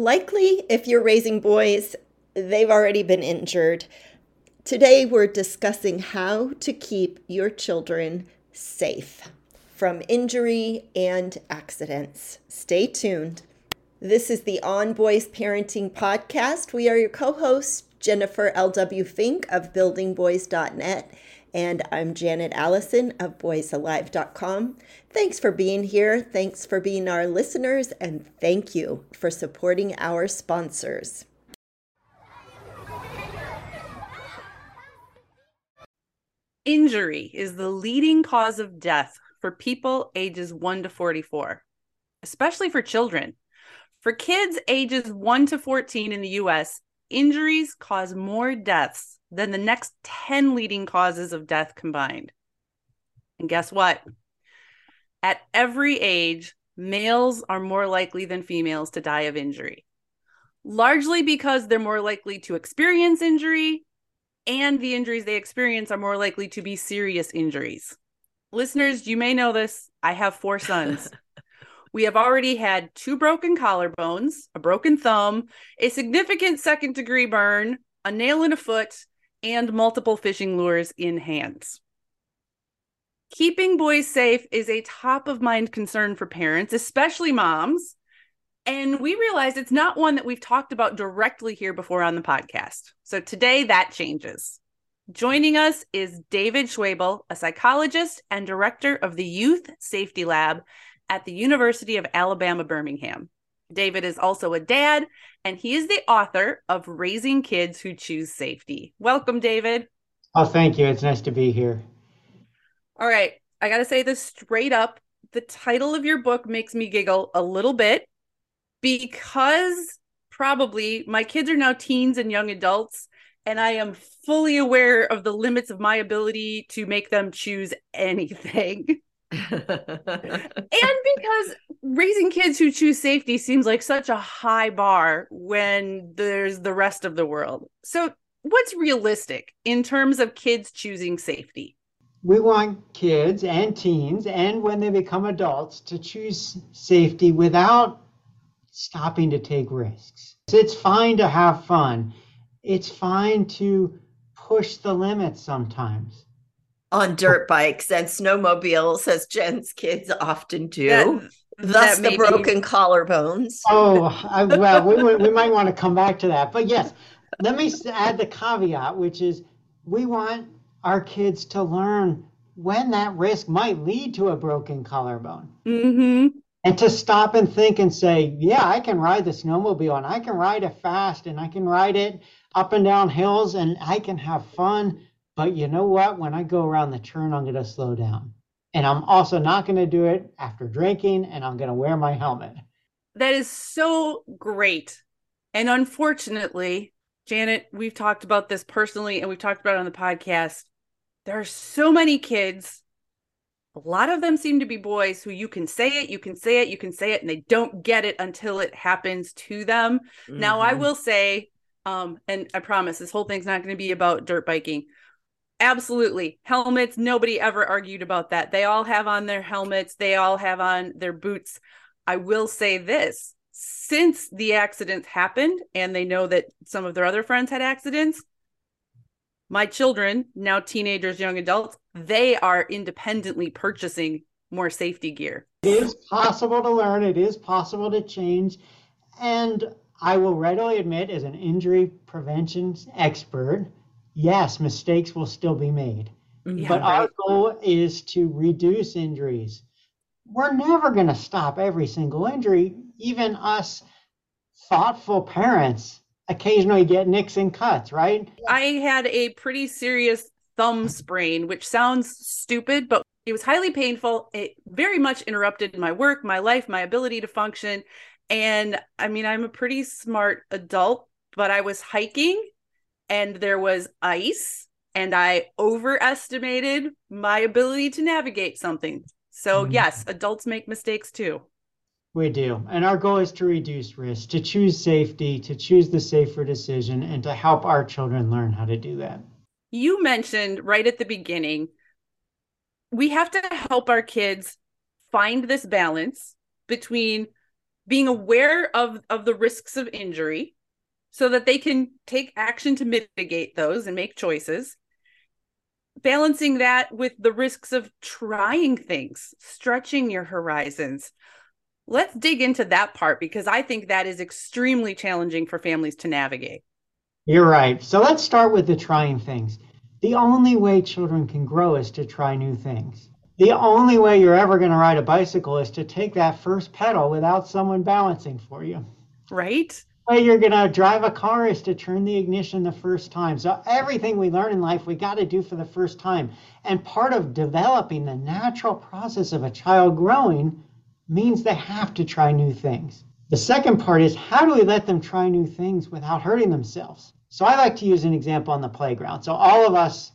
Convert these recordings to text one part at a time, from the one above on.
Likely, if you're raising boys, they've already been injured. Today, we're discussing how to keep your children safe from injury and accidents. Stay tuned. This is the On Boys Parenting Podcast. We are your co hosts, Jennifer L.W. Fink of buildingboys.net, and I'm Janet Allison of boysalive.com. Thanks for being here. Thanks for being our listeners, and thank you for supporting our sponsors. Injury is the leading cause of death for people ages 1 to 44, especially for children. For kids ages 1 to 14 in the US, injuries cause more deaths than the next 10 leading causes of death combined. And guess what? At every age, males are more likely than females to die of injury, largely because they're more likely to experience injury, and the injuries they experience are more likely to be serious injuries. Listeners, you may know this. I have four sons. we have already had two broken collarbones, a broken thumb, a significant second degree burn, a nail in a foot, and multiple fishing lures in hands. Keeping boys safe is a top of mind concern for parents, especially moms. And we realize it's not one that we've talked about directly here before on the podcast. So today that changes. Joining us is David Schwebel, a psychologist and director of the Youth Safety Lab at the University of Alabama, Birmingham. David is also a dad, and he is the author of Raising Kids Who Choose Safety. Welcome, David. Oh, thank you. It's nice to be here. All right. I got to say this straight up. The title of your book makes me giggle a little bit because probably my kids are now teens and young adults, and I am fully aware of the limits of my ability to make them choose anything. and because raising kids who choose safety seems like such a high bar when there's the rest of the world. So, what's realistic in terms of kids choosing safety? We want kids and teens, and when they become adults, to choose safety without stopping to take risks. It's fine to have fun. It's fine to push the limits sometimes. On dirt bikes and snowmobiles, as Jen's kids often do. That- Thus, that the may be- broken collarbones. Oh, I, well, we, we we might want to come back to that. But yes, let me add the caveat, which is we want our kids to learn when that risk might lead to a broken collarbone. Mm-hmm. and to stop and think and say, yeah, I can ride the snowmobile and I can ride it fast and I can ride it up and down hills and I can have fun. But you know what? When I go around the turn, I'm going to slow down. And I'm also not going to do it after drinking and I'm going to wear my helmet. That is so great. And unfortunately, Janet, we've talked about this personally and we've talked about it on the podcast. There are so many kids, a lot of them seem to be boys who you can say it, you can say it, you can say it, and they don't get it until it happens to them. Now, I Mhm. will say, um, and I promise this whole thing's not going to be about dirt biking. Absolutely. Helmets, nobody ever argued about that. They all have on their helmets, they all have on their boots. I will say this since the accident happened and they know that some of their other friends had accidents, my children, now teenagers, young adults, they are independently purchasing more safety gear. It is possible to learn, it is possible to change. And I will readily admit, as an injury prevention expert, yes, mistakes will still be made. Mm-hmm. Yeah, but our goal is to reduce injuries. We're never going to stop every single injury. Even us thoughtful parents occasionally get nicks and cuts, right? I had a pretty serious thumb sprain, which sounds stupid, but it was highly painful. It very much interrupted my work, my life, my ability to function. And I mean, I'm a pretty smart adult, but I was hiking and there was ice and I overestimated my ability to navigate something. So, mm-hmm. yes, adults make mistakes too. We do. And our goal is to reduce risk, to choose safety, to choose the safer decision, and to help our children learn how to do that. You mentioned right at the beginning, we have to help our kids find this balance between being aware of, of the risks of injury so that they can take action to mitigate those and make choices balancing that with the risks of trying things stretching your horizons let's dig into that part because I think that is extremely challenging for families to navigate. You're right. So let's start with the trying things. The only way children can grow is to try new things. The only way you're ever going to ride a bicycle is to take that first pedal without someone balancing for you. Right? Way you're going to drive a car is to turn the ignition the first time. So everything we learn in life, we got to do for the first time. And part of developing the natural process of a child growing means they have to try new things. The second part is how do we let them try new things without hurting themselves? So I like to use an example on the playground. So all of us,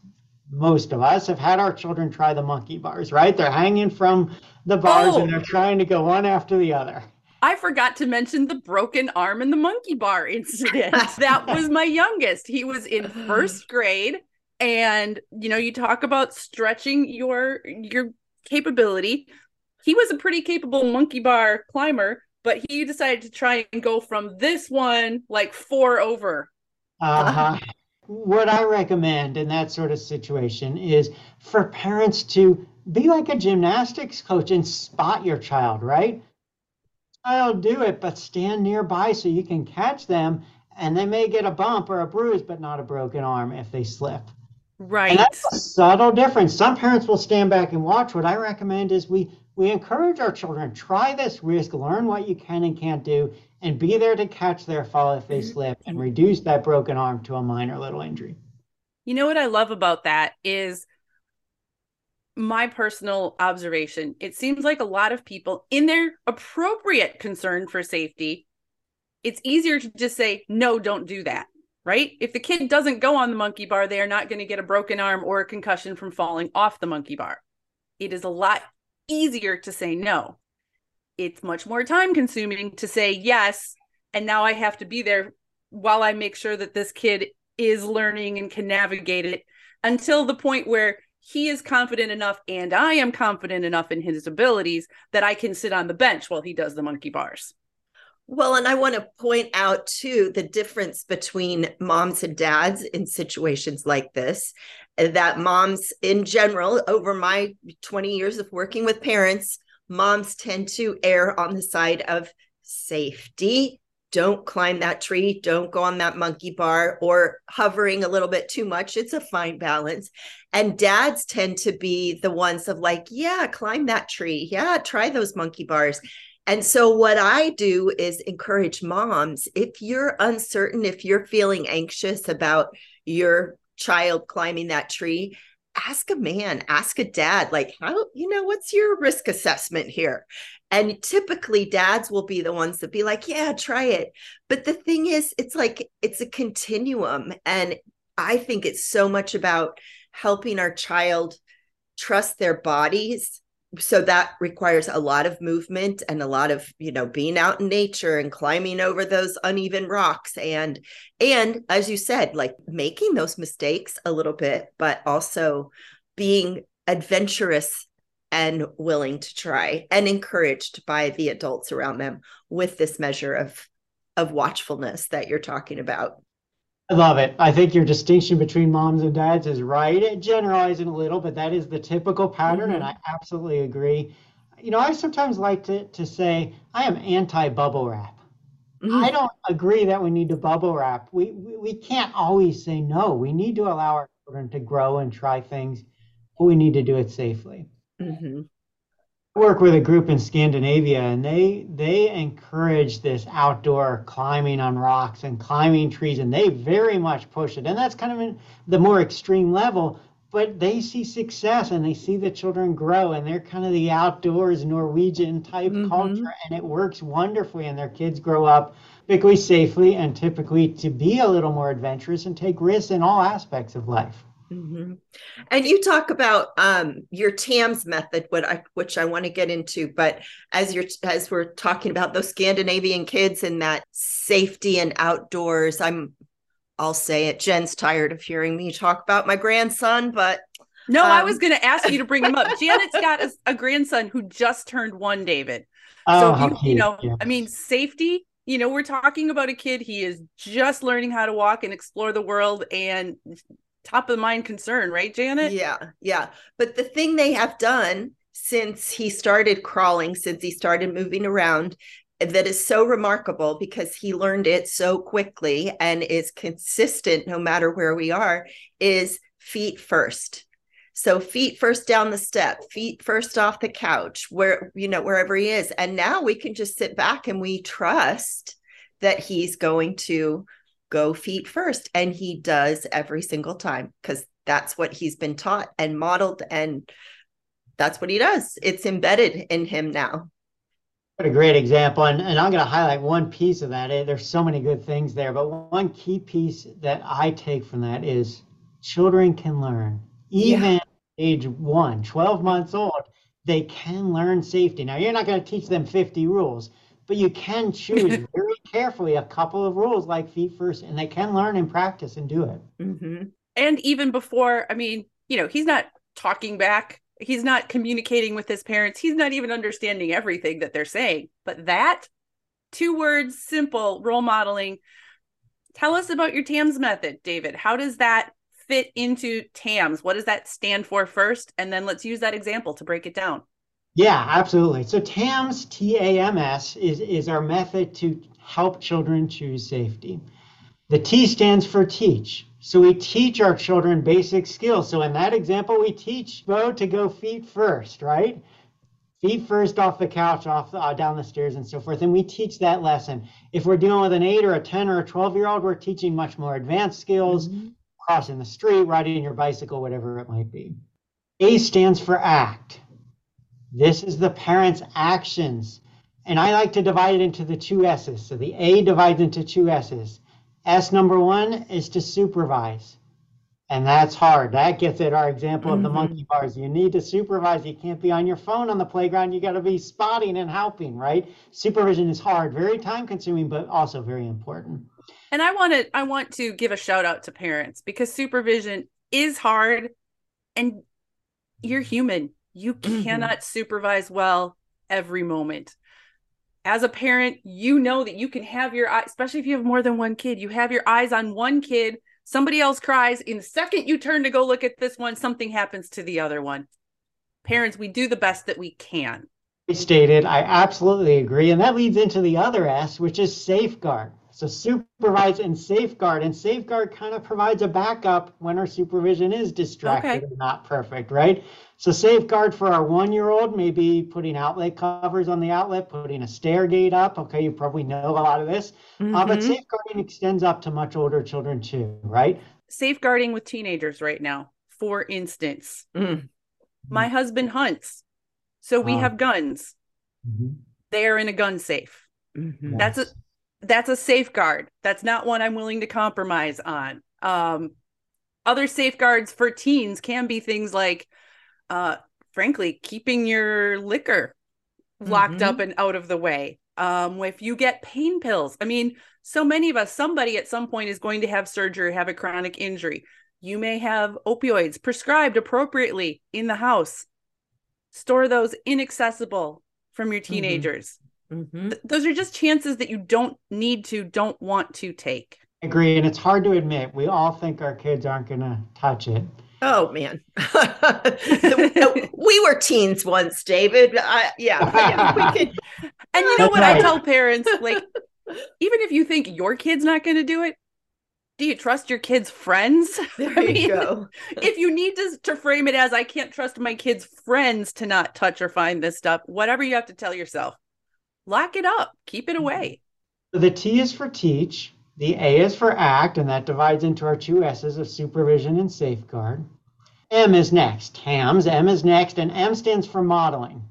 most of us, have had our children try the monkey bars, right? They're hanging from the bars oh. and they're trying to go one after the other. I forgot to mention the broken arm and the monkey bar incident. that was my youngest. He was in first grade and you know, you talk about stretching your your capability he was a pretty capable monkey bar climber, but he decided to try and go from this one like four over. Uh-huh. what I recommend in that sort of situation is for parents to be like a gymnastics coach and spot your child, right? Child do it, but stand nearby so you can catch them and they may get a bump or a bruise, but not a broken arm if they slip. Right. And that's a subtle difference. Some parents will stand back and watch. What I recommend is we we encourage our children try this risk, learn what you can and can't do, and be there to catch their fall if they mm-hmm. slip and reduce that broken arm to a minor little injury. You know what I love about that is my personal observation. It seems like a lot of people, in their appropriate concern for safety, it's easier to just say, no, don't do that, right? If the kid doesn't go on the monkey bar, they are not going to get a broken arm or a concussion from falling off the monkey bar. It is a lot easier to say no. It's much more time consuming to say yes. And now I have to be there while I make sure that this kid is learning and can navigate it until the point where he is confident enough and I am confident enough in his abilities that I can sit on the bench while he does the monkey bars. Well, and I want to point out too the difference between moms and dads in situations like this. That moms, in general, over my 20 years of working with parents, moms tend to err on the side of safety. Don't climb that tree, don't go on that monkey bar, or hovering a little bit too much. It's a fine balance. And dads tend to be the ones of like, yeah, climb that tree. Yeah, try those monkey bars and so, what I do is encourage moms if you're uncertain, if you're feeling anxious about your child climbing that tree, ask a man, ask a dad, like, how, you know, what's your risk assessment here? And typically, dads will be the ones that be like, yeah, try it. But the thing is, it's like, it's a continuum. And I think it's so much about helping our child trust their bodies so that requires a lot of movement and a lot of you know being out in nature and climbing over those uneven rocks and and as you said like making those mistakes a little bit but also being adventurous and willing to try and encouraged by the adults around them with this measure of of watchfulness that you're talking about I love it. I think your distinction between moms and dads is right. It generalizing a little, but that is the typical pattern, mm-hmm. and I absolutely agree. You know, I sometimes like to, to say I am anti bubble wrap. Mm-hmm. I don't agree that we need to bubble wrap. We, we, we can't always say no. We need to allow our children to grow and try things, but we need to do it safely. Mm-hmm work with a group in Scandinavia and they they encourage this outdoor climbing on rocks and climbing trees and they very much push it and that's kind of the more extreme level but they see success and they see the children grow and they're kind of the outdoors Norwegian type mm-hmm. culture and it works wonderfully and their kids grow up typically safely and typically to be a little more adventurous and take risks in all aspects of life. Mm-hmm. And you talk about um, your TAMS method, what I, which I want to get into. But as you're as we're talking about those Scandinavian kids and that safety and outdoors, I'm I'll say it. Jen's tired of hearing me talk about my grandson, but no, um... I was going to ask you to bring him up. Janet's got a, a, grandson who just turned one, David. Oh, so you, you, know, yeah. I mean, safety. You know, we're talking about a kid. He is just learning how to walk and explore the world, and top of mind concern, right, Janet? Yeah, yeah. But the thing they have done since he started crawling, since he started moving around, that is so remarkable because he learned it so quickly and is consistent no matter where we are is feet first so feet first down the step feet first off the couch where you know wherever he is and now we can just sit back and we trust that he's going to go feet first and he does every single time because that's what he's been taught and modeled and that's what he does it's embedded in him now what a great example. And, and I'm going to highlight one piece of that. There's so many good things there, but one key piece that I take from that is children can learn. Even yeah. age one, 12 months old, they can learn safety. Now, you're not going to teach them 50 rules, but you can choose very carefully a couple of rules like feet first, and they can learn and practice and do it. Mm-hmm. And even before, I mean, you know, he's not talking back. He's not communicating with his parents. He's not even understanding everything that they're saying. But that two words simple role modeling tell us about your tams method david. How does that fit into tams what does that stand for first? And then let's use that example to break it down yeah absolutely so tams t-a-m-s is, is our method to help children choose safety the t stands for teach so we teach our children basic skills. So in that example, we teach Bo to go feet first, right? Feet first off the couch, off the, uh, down the stairs, and so forth. And we teach that lesson. If we're dealing with an eight or a ten or a twelve year old, we're teaching much more advanced skills, mm-hmm. crossing the street, riding your bicycle, whatever it might be. A stands for act. This is the parent's actions. And I like to divide it into the two S's. So the A divides into two S's. S number one is to supervise. And that's hard. That gets at our example mm-hmm. of the mm-hmm. monkey bars. You need to supervise. You can't be on your phone on the playground. You got to be spotting and helping, right? Supervision is hard, very time consuming, but also very important. And I want to I want to give a shout out to parents because supervision is hard and you're human. You mm-hmm. cannot supervise well every moment as a parent, you know that you can have your eye, especially if you have more than one kid, you have your eyes on one kid, somebody else cries. In the second you turn to go look at this one, something happens to the other one. Parents, we do the best that we can. Stated, I absolutely agree. And that leads into the other S, which is safeguard. So supervise and safeguard, and safeguard kind of provides a backup when our supervision is distracted okay. and not perfect, right? So safeguard for our one-year-old, maybe putting outlet covers on the outlet, putting a stair gate up. Okay, you probably know a lot of this, mm-hmm. uh, but mm-hmm. safeguarding extends up to much older children too, right? Safeguarding with teenagers right now, for instance, mm. my husband hunts, so we uh, have guns. Mm-hmm. They are in a gun safe. Mm-hmm. That's a that's a safeguard. That's not one I'm willing to compromise on. Um, other safeguards for teens can be things like, uh, frankly, keeping your liquor locked mm-hmm. up and out of the way. Um, if you get pain pills, I mean, so many of us, somebody at some point is going to have surgery, have a chronic injury. You may have opioids prescribed appropriately in the house. Store those inaccessible from your mm-hmm. teenagers. Mm-hmm. Th- those are just chances that you don't need to, don't want to take. I agree. And it's hard to admit. We all think our kids aren't going to touch it. Oh, man. we were teens once, David. I, yeah. yeah could. And you know That's what right. I tell parents? Like, even if you think your kid's not going to do it, do you trust your kids' friends? There I mean, you go. if you need to, to frame it as I can't trust my kids' friends to not touch or find this stuff, whatever you have to tell yourself lock it up, keep it mm-hmm. away. The T is for teach, the A is for act, and that divides into our two S's of supervision and safeguard. M is next. TAMS, M is next, and M stands for modeling.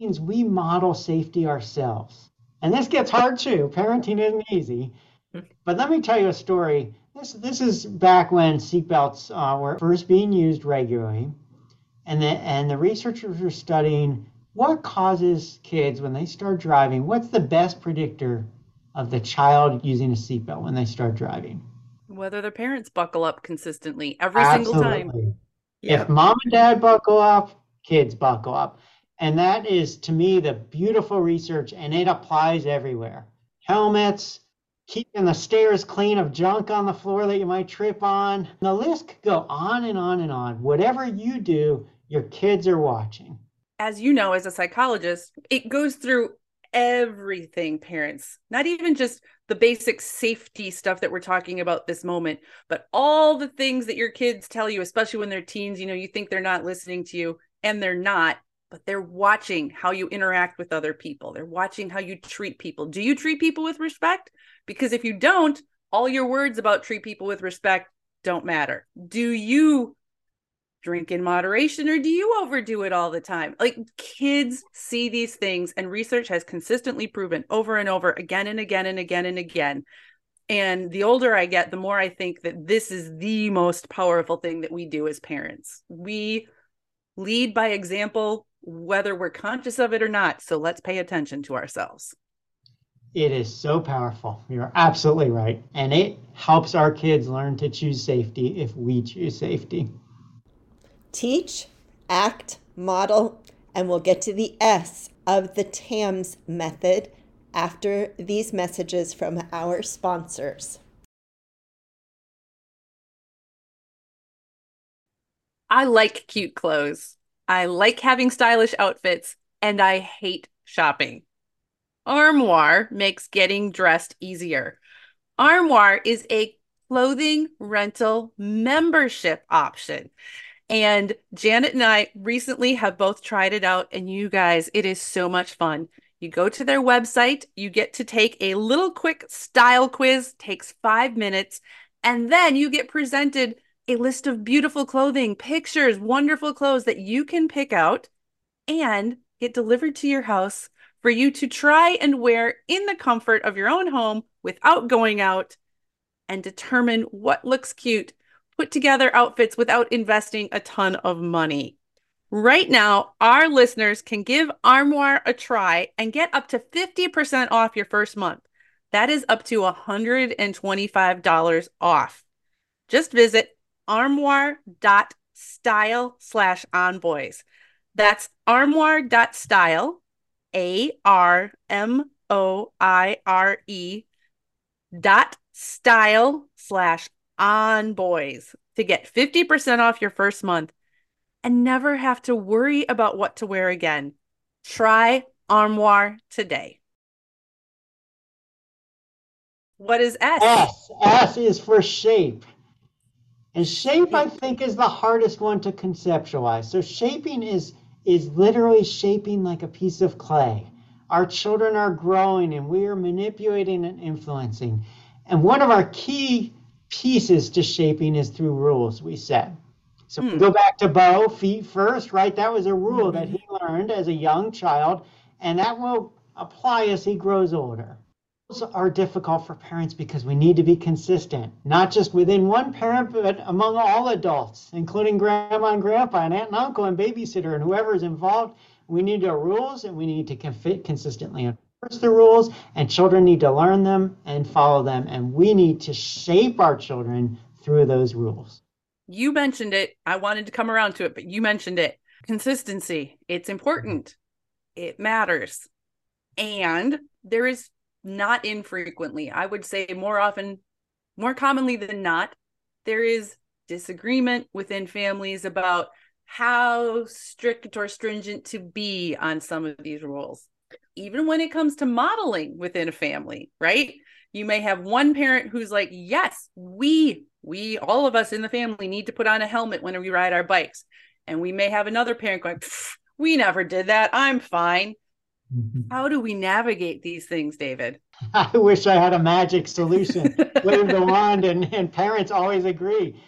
It means we model safety ourselves. And this gets hard too. Parenting isn't easy. But let me tell you a story. This, this is back when seatbelts uh, were first being used regularly. And the, and the researchers were studying what causes kids when they start driving, what's the best predictor of the child using a seatbelt when they start driving? Whether their parents buckle up consistently every single time. If mom and dad buckle up, kids buckle up. And that is, to me, the beautiful research, and it applies everywhere. Helmets, keeping the stairs clean of junk on the floor that you might trip on. The list could go on and on and on. Whatever you do, your kids are watching. As you know, as a psychologist, it goes through everything, parents, not even just the basic safety stuff that we're talking about this moment, but all the things that your kids tell you, especially when they're teens, you know, you think they're not listening to you and they're not, but they're watching how you interact with other people. They're watching how you treat people. Do you treat people with respect? Because if you don't, all your words about treat people with respect don't matter. Do you drink in moderation or do you overdo it all the time? Like kids see these things, and research has consistently proven over and over again and again and again and again. And the older I get, the more I think that this is the most powerful thing that we do as parents. We lead by example, whether we're conscious of it or not. So let's pay attention to ourselves. It is so powerful. You're absolutely right. And it helps our kids learn to choose safety if we choose safety. Teach, act, model, and we'll get to the S of the TAMS method after these messages from our sponsors. I like cute clothes. I like having stylish outfits, and I hate shopping. Armoire makes getting dressed easier. Armoire is a clothing rental membership option. And Janet and I recently have both tried it out. And you guys, it is so much fun. You go to their website, you get to take a little quick style quiz, takes five minutes, and then you get presented a list of beautiful clothing, pictures, wonderful clothes that you can pick out and get delivered to your house for you to try and wear in the comfort of your own home without going out and determine what looks cute put together outfits without investing a ton of money. Right now, our listeners can give Armoire a try and get up to 50% off your first month. That is up to $125 off. Just visit armoire.style slash onboys. That's armoire.style, A R M O I R E dot style slash on boys to get 50% off your first month and never have to worry about what to wear again. Try Armoire today. What is S? S. S is for shape. And shape, I think, is the hardest one to conceptualize. So shaping is is literally shaping like a piece of clay. Our children are growing and we are manipulating and influencing. And one of our key pieces to shaping is through rules we set. So hmm. go back to Bo, feet first, right? That was a rule mm-hmm. that he learned as a young child, and that will apply as he grows older. Rules are difficult for parents because we need to be consistent, not just within one parent, but among all adults, including grandma and grandpa and aunt and uncle and babysitter and whoever is involved. We need our rules and we need to confit consistently the rules and children need to learn them and follow them and we need to shape our children through those rules. You mentioned it. I wanted to come around to it but you mentioned it. Consistency it's important. It matters. And there is not infrequently i would say more often more commonly than not there is disagreement within families about how strict or stringent to be on some of these rules even when it comes to modeling within a family, right? You may have one parent who's like, yes, we, we, all of us in the family need to put on a helmet when we ride our bikes. And we may have another parent going, we never did that. I'm fine. Mm-hmm. How do we navigate these things, David? I wish I had a magic solution. Wave the wand, and, and parents always agree.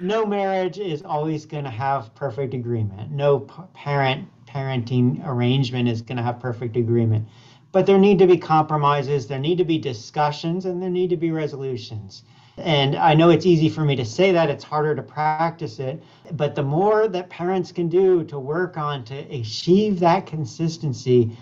no marriage is always going to have perfect agreement. No parent parenting arrangement is going to have perfect agreement. But there need to be compromises, there need to be discussions, and there need to be resolutions. And I know it's easy for me to say that, it's harder to practice it. But the more that parents can do to work on to achieve that consistency,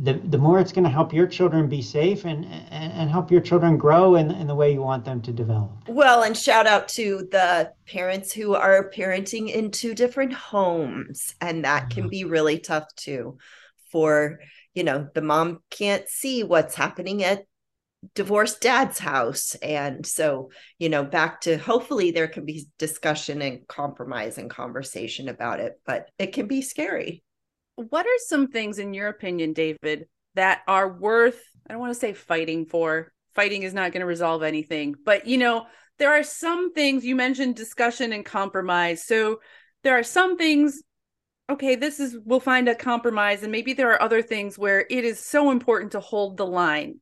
the, the more it's going to help your children be safe and, and, and help your children grow in, in the way you want them to develop. Well, and shout out to the parents who are parenting in two different homes. And that can mm-hmm. be really tough too for, you know, the mom can't see what's happening at divorced dad's house. And so, you know, back to hopefully there can be discussion and compromise and conversation about it, but it can be scary what are some things in your opinion david that are worth i don't want to say fighting for fighting is not going to resolve anything but you know there are some things you mentioned discussion and compromise so there are some things okay this is we'll find a compromise and maybe there are other things where it is so important to hold the line.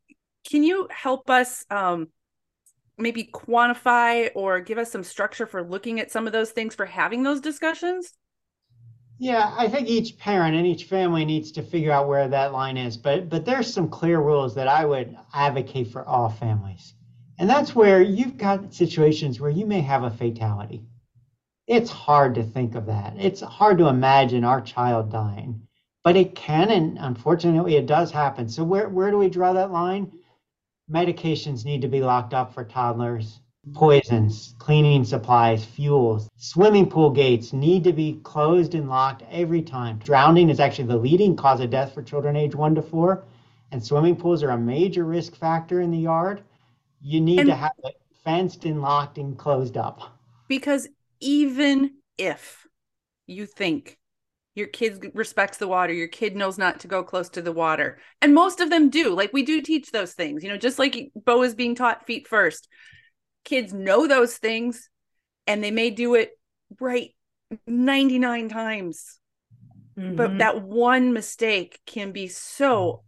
Can you help us um maybe quantify or give us some structure for looking at some of those things for having those discussions yeah, I think each parent and each family needs to figure out where that line is. But but there's some clear rules that I would advocate for all families. And that's where you've got situations where you may have a fatality. It's hard to think of that. It's hard to imagine our child dying. But it can and unfortunately it does happen. So where where do we draw that line? Medications need to be locked up for toddlers poisons, cleaning supplies, fuels. Swimming pool gates need to be closed and locked every time. Drowning is actually the leading cause of death for children age one to four, and swimming pools are a major risk factor in the yard. You need and to have it fenced and locked and closed up. Because even if you think your kid respects the water your kid knows not to go close to the water and most of them do like we do teach those things you know just like bo is being taught feet first kids know those things and they may do it right 99 times. Mm-hmm. but that one mistake can be so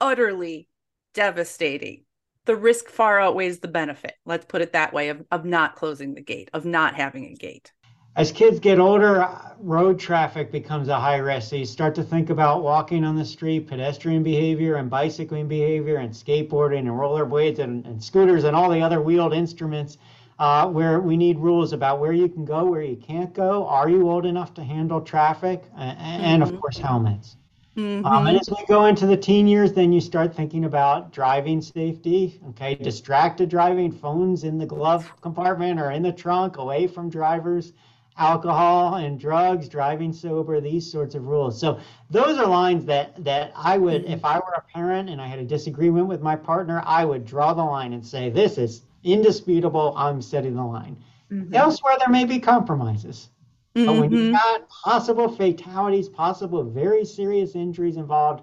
utterly devastating. The risk far outweighs the benefit let's put it that way of, of not closing the gate of not having a gate as kids get older road traffic becomes a high risk so you start to think about walking on the street pedestrian behavior and bicycling behavior and skateboarding and rollerblades and, and scooters and all the other wheeled instruments uh, where we need rules about where you can go, where you can't go. Are you old enough to handle traffic? And, and mm-hmm. of course, helmets. Mm-hmm. Um, and as we go into the teen years, then you start thinking about driving safety. Okay, distracted driving, phones in the glove compartment or in the trunk, away from drivers, alcohol and drugs, driving sober, these sorts of rules. So those are lines that that I would, if I were a parent and I had a disagreement with my partner, I would draw the line and say, this is indisputable. I'm setting the line. Mm-hmm. Elsewhere, there may be compromises. Mm-hmm. But when you've mm-hmm. got possible fatalities, possible very serious injuries involved,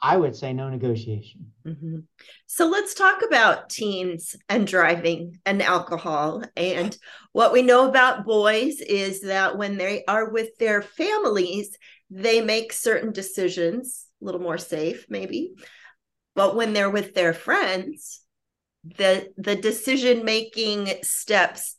I would say no negotiation. Mm-hmm. So let's talk about teens and driving and alcohol. And what we know about boys is that when they are with their families, they make certain decisions, a little more safe, maybe. But when they're with their friends, the the decision making steps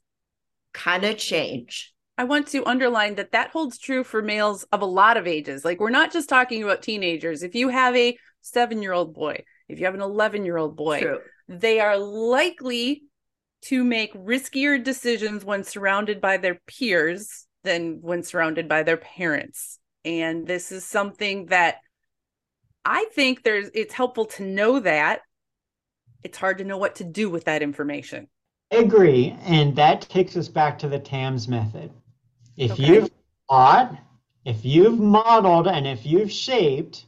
kind of change. I want to underline that that holds true for males of a lot of ages. Like we're not just talking about teenagers. If you have a 7-year-old boy, if you have an 11-year-old boy, true. they are likely to make riskier decisions when surrounded by their peers than when surrounded by their parents. And this is something that I think there's it's helpful to know that it's hard to know what to do with that information. I agree. And that takes us back to the TAMS method. If okay. you've taught, if you've modeled, and if you've shaped,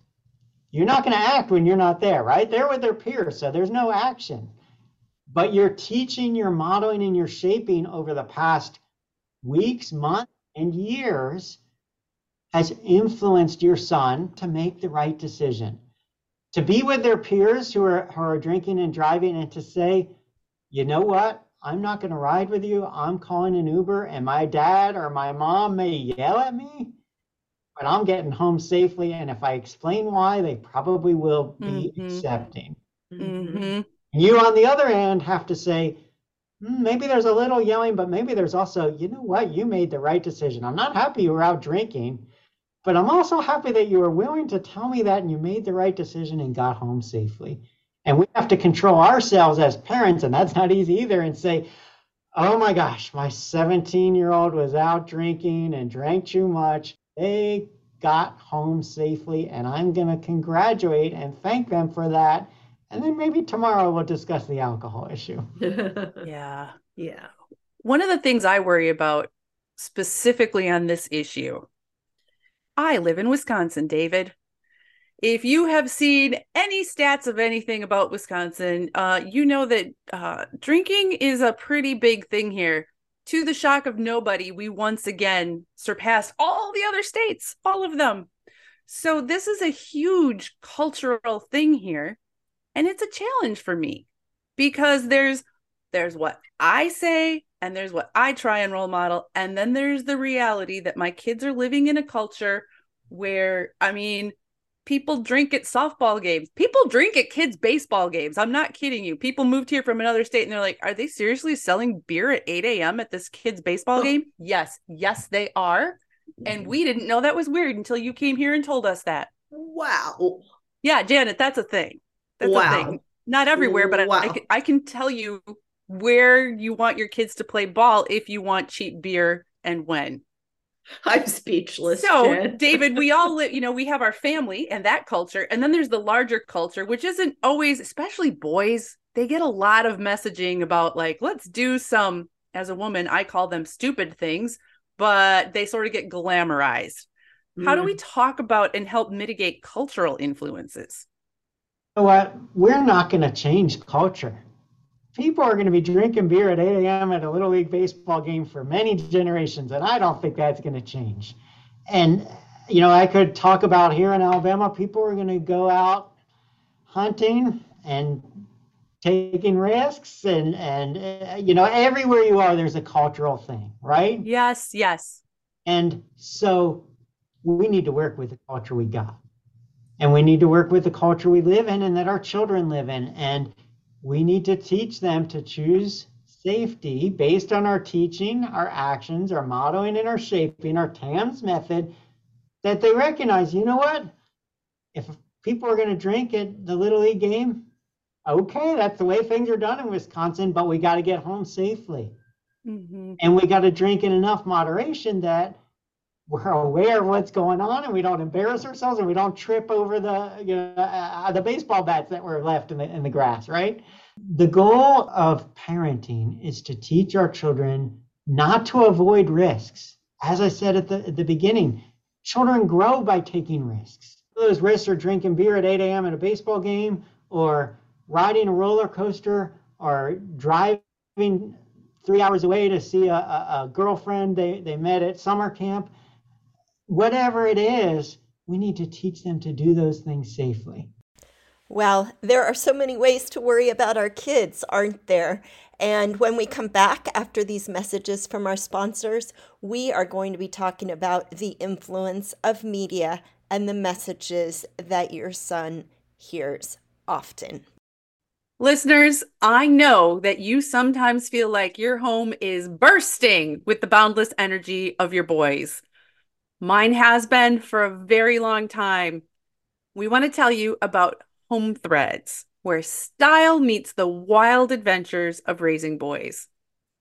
you're not going to act when you're not there, right? They're with their peers, so there's no action. But you're teaching, you're modeling, and you're shaping over the past weeks, months, and years has influenced your son to make the right decision to be with their peers who are, who are drinking and driving and to say, you know what? I'm not going to ride with you. I'm calling an Uber, and my dad or my mom may yell at me, but I'm getting home safely. And if I explain why, they probably will be mm-hmm. accepting. Mm-hmm. You, on the other hand, have to say, mm, maybe there's a little yelling, but maybe there's also, you know what, you made the right decision. I'm not happy you were out drinking, but I'm also happy that you were willing to tell me that and you made the right decision and got home safely. And we have to control ourselves as parents, and that's not easy either, and say, oh my gosh, my 17 year old was out drinking and drank too much. They got home safely, and I'm going to congratulate and thank them for that. And then maybe tomorrow we'll discuss the alcohol issue. Yeah. yeah. One of the things I worry about specifically on this issue, I live in Wisconsin, David. If you have seen any stats of anything about Wisconsin, uh, you know that uh, drinking is a pretty big thing here. To the shock of nobody, we once again surpassed all the other states, all of them. So, this is a huge cultural thing here. And it's a challenge for me because there's there's what I say and there's what I try and role model and then there's the reality that my kids are living in a culture where I mean people drink at softball games. People drink at kids baseball games. I'm not kidding you. People moved here from another state and they're like, are they seriously selling beer at 8 a.m. at this kid's baseball oh. game? Yes, yes, they are. And we didn't know that was weird until you came here and told us that. Wow. Yeah, Janet, that's a thing. That's wow. a thing. Not everywhere, but wow. I, I, I can tell you where you want your kids to play ball if you want cheap beer and when. I'm speechless. So, Jen. David, we all live, you know, we have our family and that culture. And then there's the larger culture, which isn't always, especially boys, they get a lot of messaging about like, let's do some, as a woman, I call them stupid things, but they sort of get glamorized. Mm. How do we mm. talk about and help mitigate cultural influences? You know what? We're not going to change culture people are going to be drinking beer at 8 a.m. at a little league baseball game for many generations, and I don't think that's going to change. And you know, I could talk about here in Alabama, people are going to go out hunting and taking risks, and and uh, you know, everywhere you are, there's a cultural thing, right? Yes, yes. And so we need to work with the culture we got. And we need to work with the culture we live in and that our children live in. And we need to teach them to choose safety based on our teaching, our actions, our modeling, and our shaping, our TAMS method, that they recognize, you know what? If people are going to drink at the Little League game, okay, that's the way things are done in Wisconsin, but we got to get home safely. Mm-hmm. And we got to drink in enough moderation that we're aware of what's going on and we don't embarrass ourselves and we don't trip over the you know uh, the baseball bats that were left in the in the grass right? The goal of parenting is to teach our children not to avoid risks. As i said at the at the beginning children grow by taking risks. Those risks are drinking beer at 8 a.m at a baseball game or riding a roller coaster or driving three hours away to see a, a, a girlfriend they, they met at summer camp whatever it is, we need to teach them to do those things safely. Well, there are so many ways to worry about our kids, aren't there? And when we come back after these messages from our sponsors, we are going to be talking about the influence of media and the messages that your son hears often. Listeners, I know that you sometimes feel like your home is bursting with the boundless energy of your boys. Mine has been for a very long time. We want to tell you about Home Threads, where style meets the wild adventures of raising boys.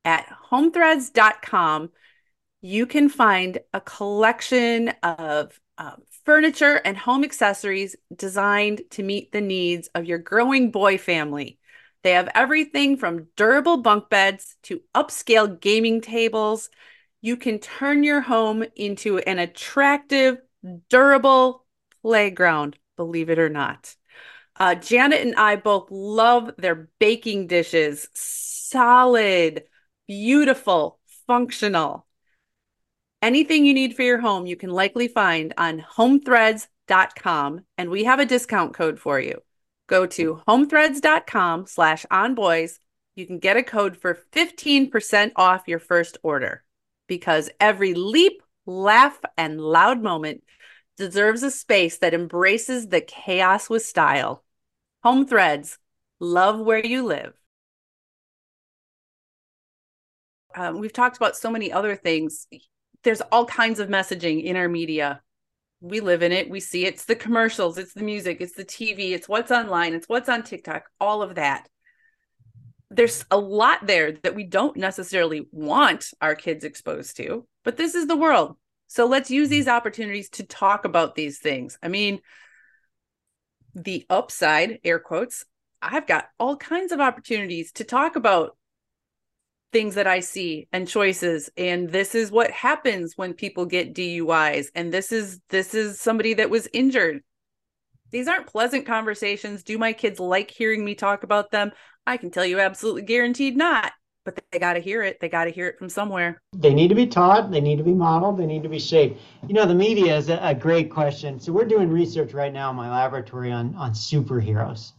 At homethreads.com, you can find a collection of um, furniture and home accessories designed to meet the needs of your growing boy family. They have everything from durable bunk beds to upscale gaming tables you can turn your home into an attractive, durable playground, believe it or not. Uh, Janet and I both love their baking dishes. Solid, beautiful, functional. Anything you need for your home, you can likely find on homethreads.com, and we have a discount code for you. Go to homethreads.com slash onboys. You can get a code for 15% off your first order because every leap, laugh, and loud moment deserves a space that embraces the chaos with style. Home Threads, love where you live. Um, we've talked about so many other things. There's all kinds of messaging in our media. We live in it. We see it. It's the commercials, it's the music, it's the TV, it's what's online, it's what's on TikTok, all of that. There's a lot there that we don't necessarily want our kids exposed to, but this is the world. So let's use these mm-hmm. opportunities to talk about these things. I mean, the upside, air quotes, I've got all kinds of opportunities to talk about things that I see and choices and this is what happens when people get DUIs and this is this is somebody that was injured. These aren't pleasant conversations. Do my kids like hearing me talk about them? I can tell you absolutely guaranteed not. But they got to hear it. They got to hear it from somewhere. They need to be taught. They need to be modeled. They need to be shaped. You know, the media is a, a great question. So we're doing research right now in my laboratory on on superheroes.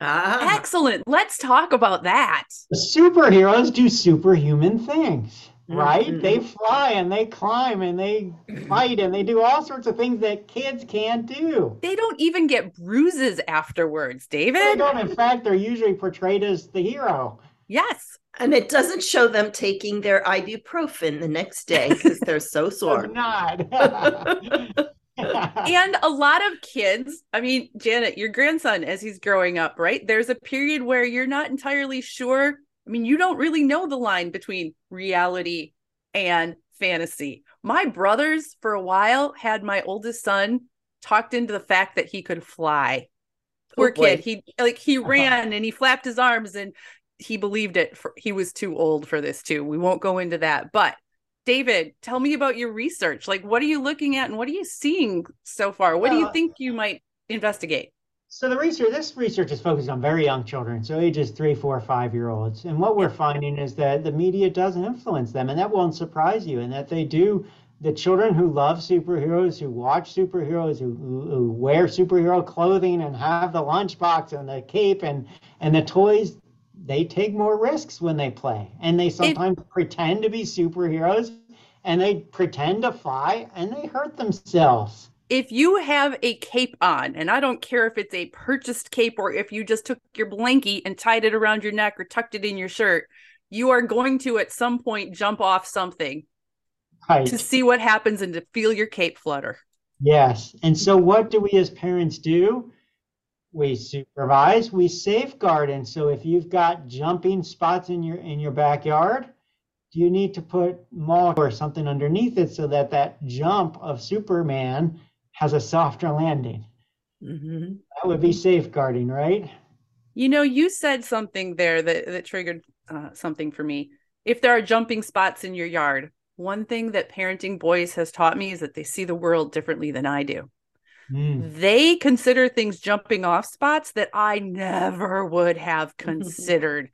Ah. Excellent. Let's talk about that. Superheroes do superhuman things, right? Mm-hmm. They fly and they climb and they fight and they do all sorts of things that kids can't do. They don't even get bruises afterwards, David. They don't. In fact, they're usually portrayed as the hero. Yes. And it doesn't show them taking their ibuprofen the next day because they're so sore. not. and a lot of kids, I mean, Janet, your grandson, as he's growing up, right? There's a period where you're not entirely sure. I mean, you don't really know the line between reality and fantasy. My brothers, for a while, had my oldest son talked into the fact that he could fly. Poor oh, kid. He like he uh-huh. ran and he flapped his arms and he believed it. For, he was too old for this too. We won't go into that, but David, tell me about your research. Like, what are you looking at and what are you seeing so far? What do you think you might investigate? So the research, this research is focused on very young children, so ages three, four, five year olds. And what we're finding is that the media does influence them, and that won't surprise you. And that they do. The children who love superheroes, who watch superheroes, who, who wear superhero clothing and have the lunchbox and the cape and and the toys, they take more risks when they play and they sometimes it, pretend to be superheroes and they pretend to fly and they hurt themselves if you have a cape on and i don't care if it's a purchased cape or if you just took your blankie and tied it around your neck or tucked it in your shirt you are going to at some point jump off something right. to see what happens and to feel your cape flutter yes and so what do we as parents do we supervise, we safeguard. And so if you've got jumping spots in your in your backyard, do you need to put mulch or something underneath it so that that jump of Superman has a softer landing? Mm-hmm. That would be safeguarding, right? You know, you said something there that that triggered uh, something for me. If there are jumping spots in your yard, one thing that parenting boys has taught me is that they see the world differently than I do. Mm. They consider things jumping off spots that I never would have considered.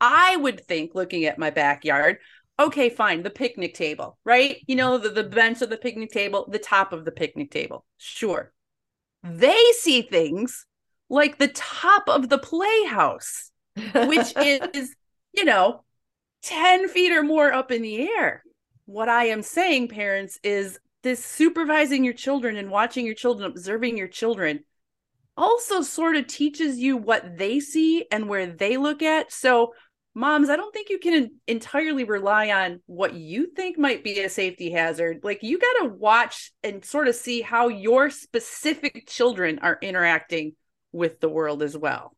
I would think, looking at my backyard, okay, fine, the picnic table, right? You mm-hmm. know, the, the bench of the picnic table, the top of the picnic table. Sure. They see things like the top of the playhouse, which is, you know, 10 feet or more up in the air. What I am saying, parents, is this supervising your children and watching your children, observing your children also sort of teaches you what they see and where they look at. So, moms, I don't think you can entirely rely on what you think might be a safety hazard. Like, you got to watch and sort of see how your specific children are interacting with the world as well.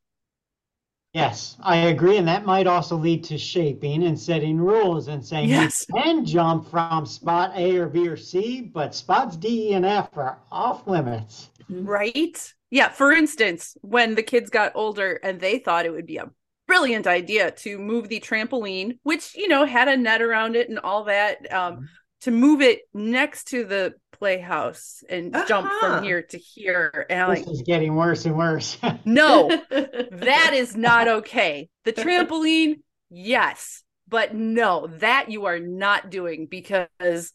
Yes, I agree. And that might also lead to shaping and setting rules and saying yes. you can jump from spot A or B or C, but spots D, E, and F are off limits. Right? Yeah. For instance, when the kids got older and they thought it would be a brilliant idea to move the trampoline, which, you know, had a net around it and all that, um, mm-hmm. to move it next to the playhouse and uh-huh. jump from uh-huh. here to here. And this like, is getting worse and worse. no, that is not okay. The trampoline, yes, but no, that you are not doing because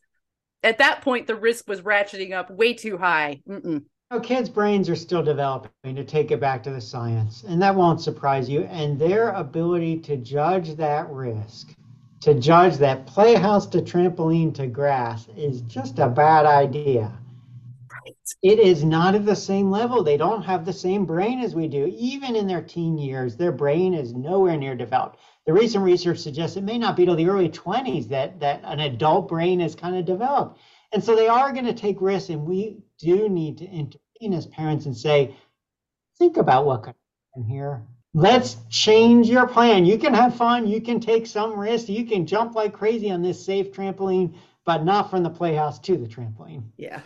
at that point the risk was ratcheting up way too high. Mm-mm. Oh, kids' brains are still developing to take it back to the science, and that won't surprise you. And their ability to judge that risk to judge that playhouse to trampoline to grass is just a bad idea. Right. It is not at the same level. They don't have the same brain as we do. Even in their teen years, their brain is nowhere near developed. the recent research suggests it may not be till the early 20s that that an adult brain is kind of developed. And so they are going to take risks, and we do need to intervene as parents and say, think about what could happen here. Let's change your plan. You can have fun, you can take some risks, you can jump like crazy on this safe trampoline, but not from the playhouse to the trampoline. Yeah.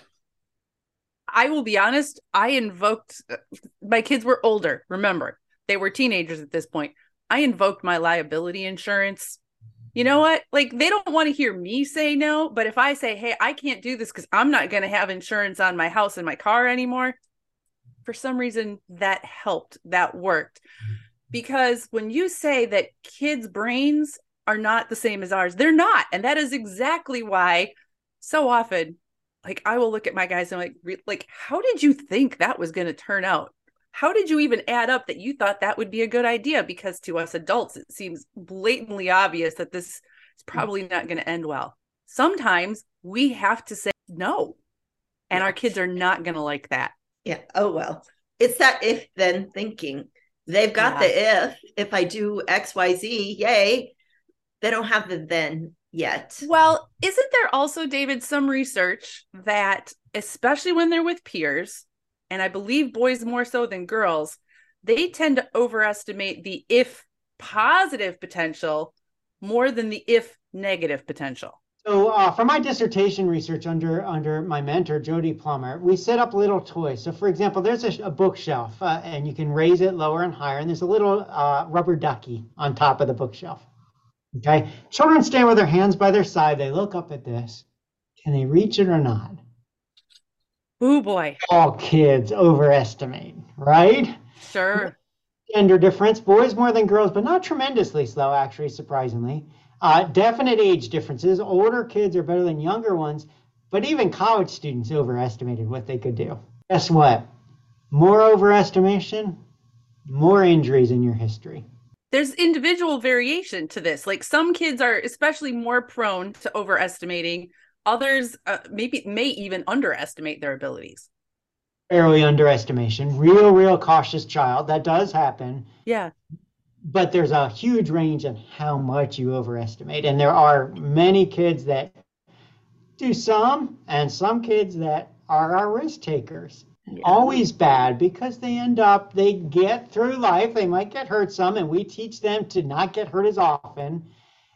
I will be honest, I invoked uh, my kids were older, remember. They were teenagers at this point. I invoked my liability insurance. You know what? Like they don't want to hear me say no, but if I say, "Hey, I can't do this cuz I'm not going to have insurance on my house and my car anymore." For some reason that helped. That worked. Because when you say that kids' brains are not the same as ours, they're not. And that is exactly why so often like I will look at my guys and I'm like like how did you think that was going to turn out? How did you even add up that you thought that would be a good idea because to us adults it seems blatantly obvious that this is mm-hmm. probably not going to end well. Sometimes we have to say no. And yeah. our kids are not going to like that. Yeah. Oh well. It's that if then thinking. They've got yeah. the if if I do XYZ, yay. They don't have the then yet. Well, isn't there also, David, some research that, especially when they're with peers, and I believe boys more so than girls, they tend to overestimate the if positive potential more than the if negative potential. So, uh, for my dissertation research under under my mentor Jodie Plumert, we set up little toys. So, for example, there's a, a bookshelf, uh, and you can raise it lower and higher, and there's a little uh, rubber ducky on top of the bookshelf. Okay. Children stand with their hands by their side. They look up at this. Can they reach it or not? Oh boy. All kids overestimate, right? Sure. Gender difference, boys more than girls, but not tremendously slow, actually, surprisingly. Uh, definite age differences. Older kids are better than younger ones, but even college students overestimated what they could do. Guess what? More overestimation, more injuries in your history there's individual variation to this. Like some kids are especially more prone to overestimating. Others uh, maybe may even underestimate their abilities. Early underestimation, real, real cautious child. That does happen. Yeah. But there's a huge range in how much you overestimate. And there are many kids that do some, and some kids that are our risk takers yeah. always bad because they end up they get through life they might get hurt some and we teach them to not get hurt as often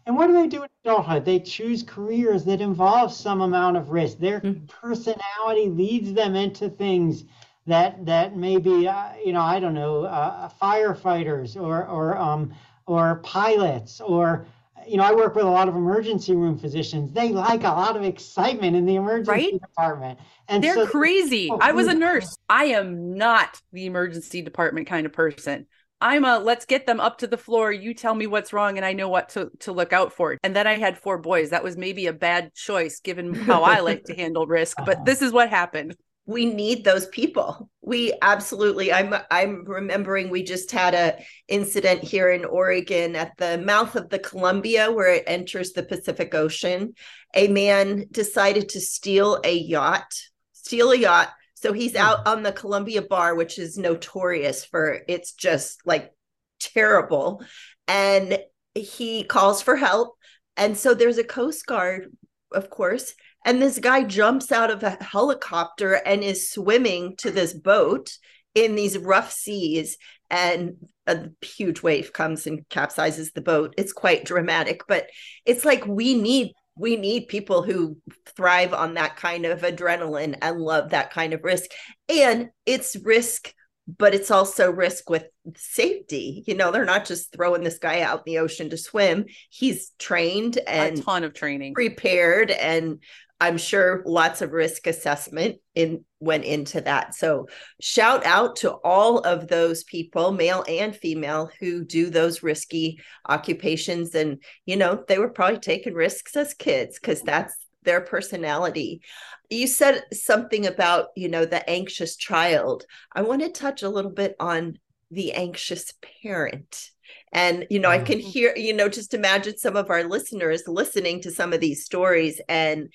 and what do they do in adulthood they choose careers that involve some amount of risk their mm-hmm. personality leads them into things that that maybe uh, you know i don't know uh, firefighters or or um or pilots or you know, I work with a lot of emergency room physicians. They like a lot of excitement in the emergency right? department. And they're so, crazy. Oh, I was a nurse. I am not the emergency department kind of person. I'm a let's get them up to the floor. You tell me what's wrong and I know what to, to look out for. And then I had four boys. That was maybe a bad choice given how I like to handle risk, but uh-huh. this is what happened we need those people we absolutely i'm i'm remembering we just had a incident here in oregon at the mouth of the columbia where it enters the pacific ocean a man decided to steal a yacht steal a yacht so he's hmm. out on the columbia bar which is notorious for it's just like terrible and he calls for help and so there's a coast guard of course and this guy jumps out of a helicopter and is swimming to this boat in these rough seas. And a huge wave comes and capsizes the boat. It's quite dramatic, but it's like we need we need people who thrive on that kind of adrenaline and love that kind of risk. And it's risk but it's also risk with safety. You know, they're not just throwing this guy out in the ocean to swim. He's trained and a ton of training, prepared, and I'm sure lots of risk assessment in went into that. So shout out to all of those people, male and female, who do those risky occupations. And you know, they were probably taking risks as kids because that's their personality. You said something about, you know, the anxious child. I want to touch a little bit on the anxious parent. And, you know, I can mm-hmm. hear, you know, just imagine some of our listeners listening to some of these stories and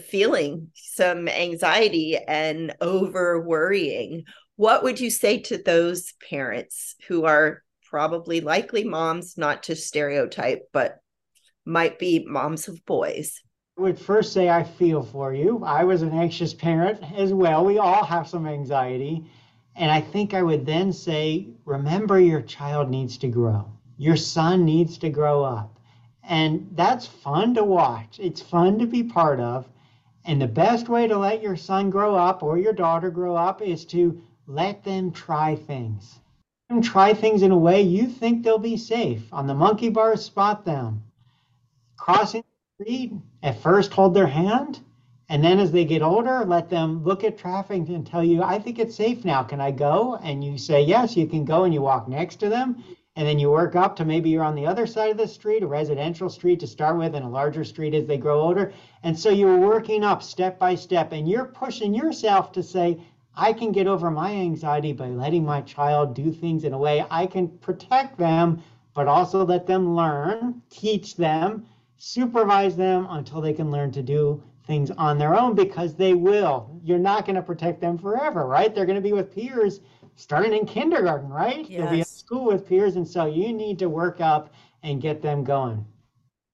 feeling some anxiety and over worrying, what would you say to those parents who are probably likely moms, not to stereotype, but might be moms of boys. Would first say I feel for you. I was an anxious parent as well. We all have some anxiety. And I think I would then say, remember your child needs to grow. Your son needs to grow up. And that's fun to watch. It's fun to be part of. And the best way to let your son grow up or your daughter grow up is to let them try things. Let them try things in a way you think they'll be safe. On the monkey bars, spot them. Crossing at first hold their hand. And then as they get older, let them look at traffic and tell you, I think it's safe now. Can I go? And you say, yes, you can go. And you walk next to them. And then you work up to maybe you're on the other side of the street, a residential street to start with, and a larger street as they grow older. And so you're working up step by step, and you're pushing yourself to say, I can get over my anxiety by letting my child do things in a way I can protect them, but also let them learn, teach them, supervise them until they can learn to do things on their own because they will. You're not going to protect them forever, right? They're going to be with peers starting in kindergarten, right? Yes. They'll be at school with peers. And so you need to work up and get them going.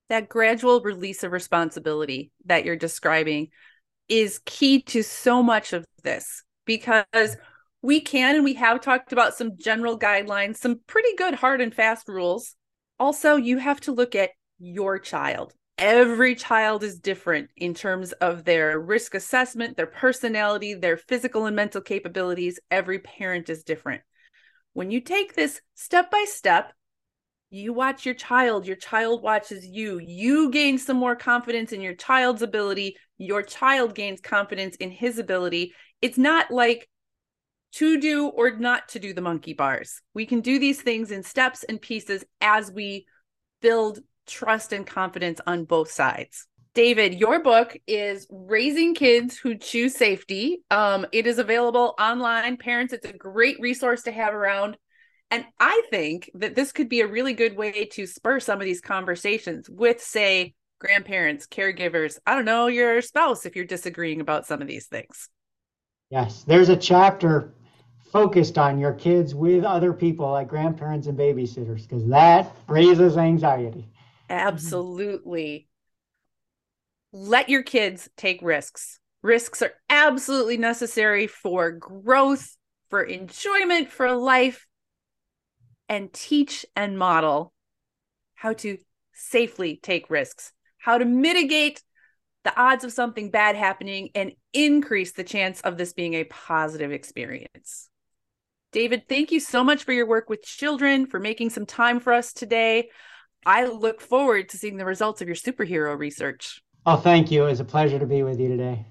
That gradual release of responsibility that you're describing is key to so much of this because we can and we have talked about some general guidelines, some pretty good hard and fast rules. Also, you have to look at your child. Every child is different in terms of their risk assessment, their personality, their physical and mental capabilities. Every parent is different. When you take this step by step, you watch your child, your child watches you. You gain some more confidence in your child's ability. Your child gains confidence in his ability. It's not like to do or not to do the monkey bars. We can do these things in steps and pieces as we build trust and confidence on both sides. David, your book is Raising Kids Who Choose Safety. Um, it is available online. Parents, it's a great resource to have around. And I think that this could be a really good way to spur some of these conversations with, say, grandparents, caregivers, I don't know, your spouse, if you're disagreeing about some of these things. Yes, there's a chapter focused on your kids with other people like grandparents and babysitters because that raises anxiety. Mm-hmm. Absolutely. Let your kids take risks. Risks are absolutely necessary for growth, for enjoyment, for life, and teach and model how to safely take risks, how to mitigate the odds of something bad happening and increase the chance of this being a positive experience. David, thank you so much for your work with children, for making some time for us today. I look forward to seeing the results of your superhero research. Oh, thank you. It was a pleasure to be with you today.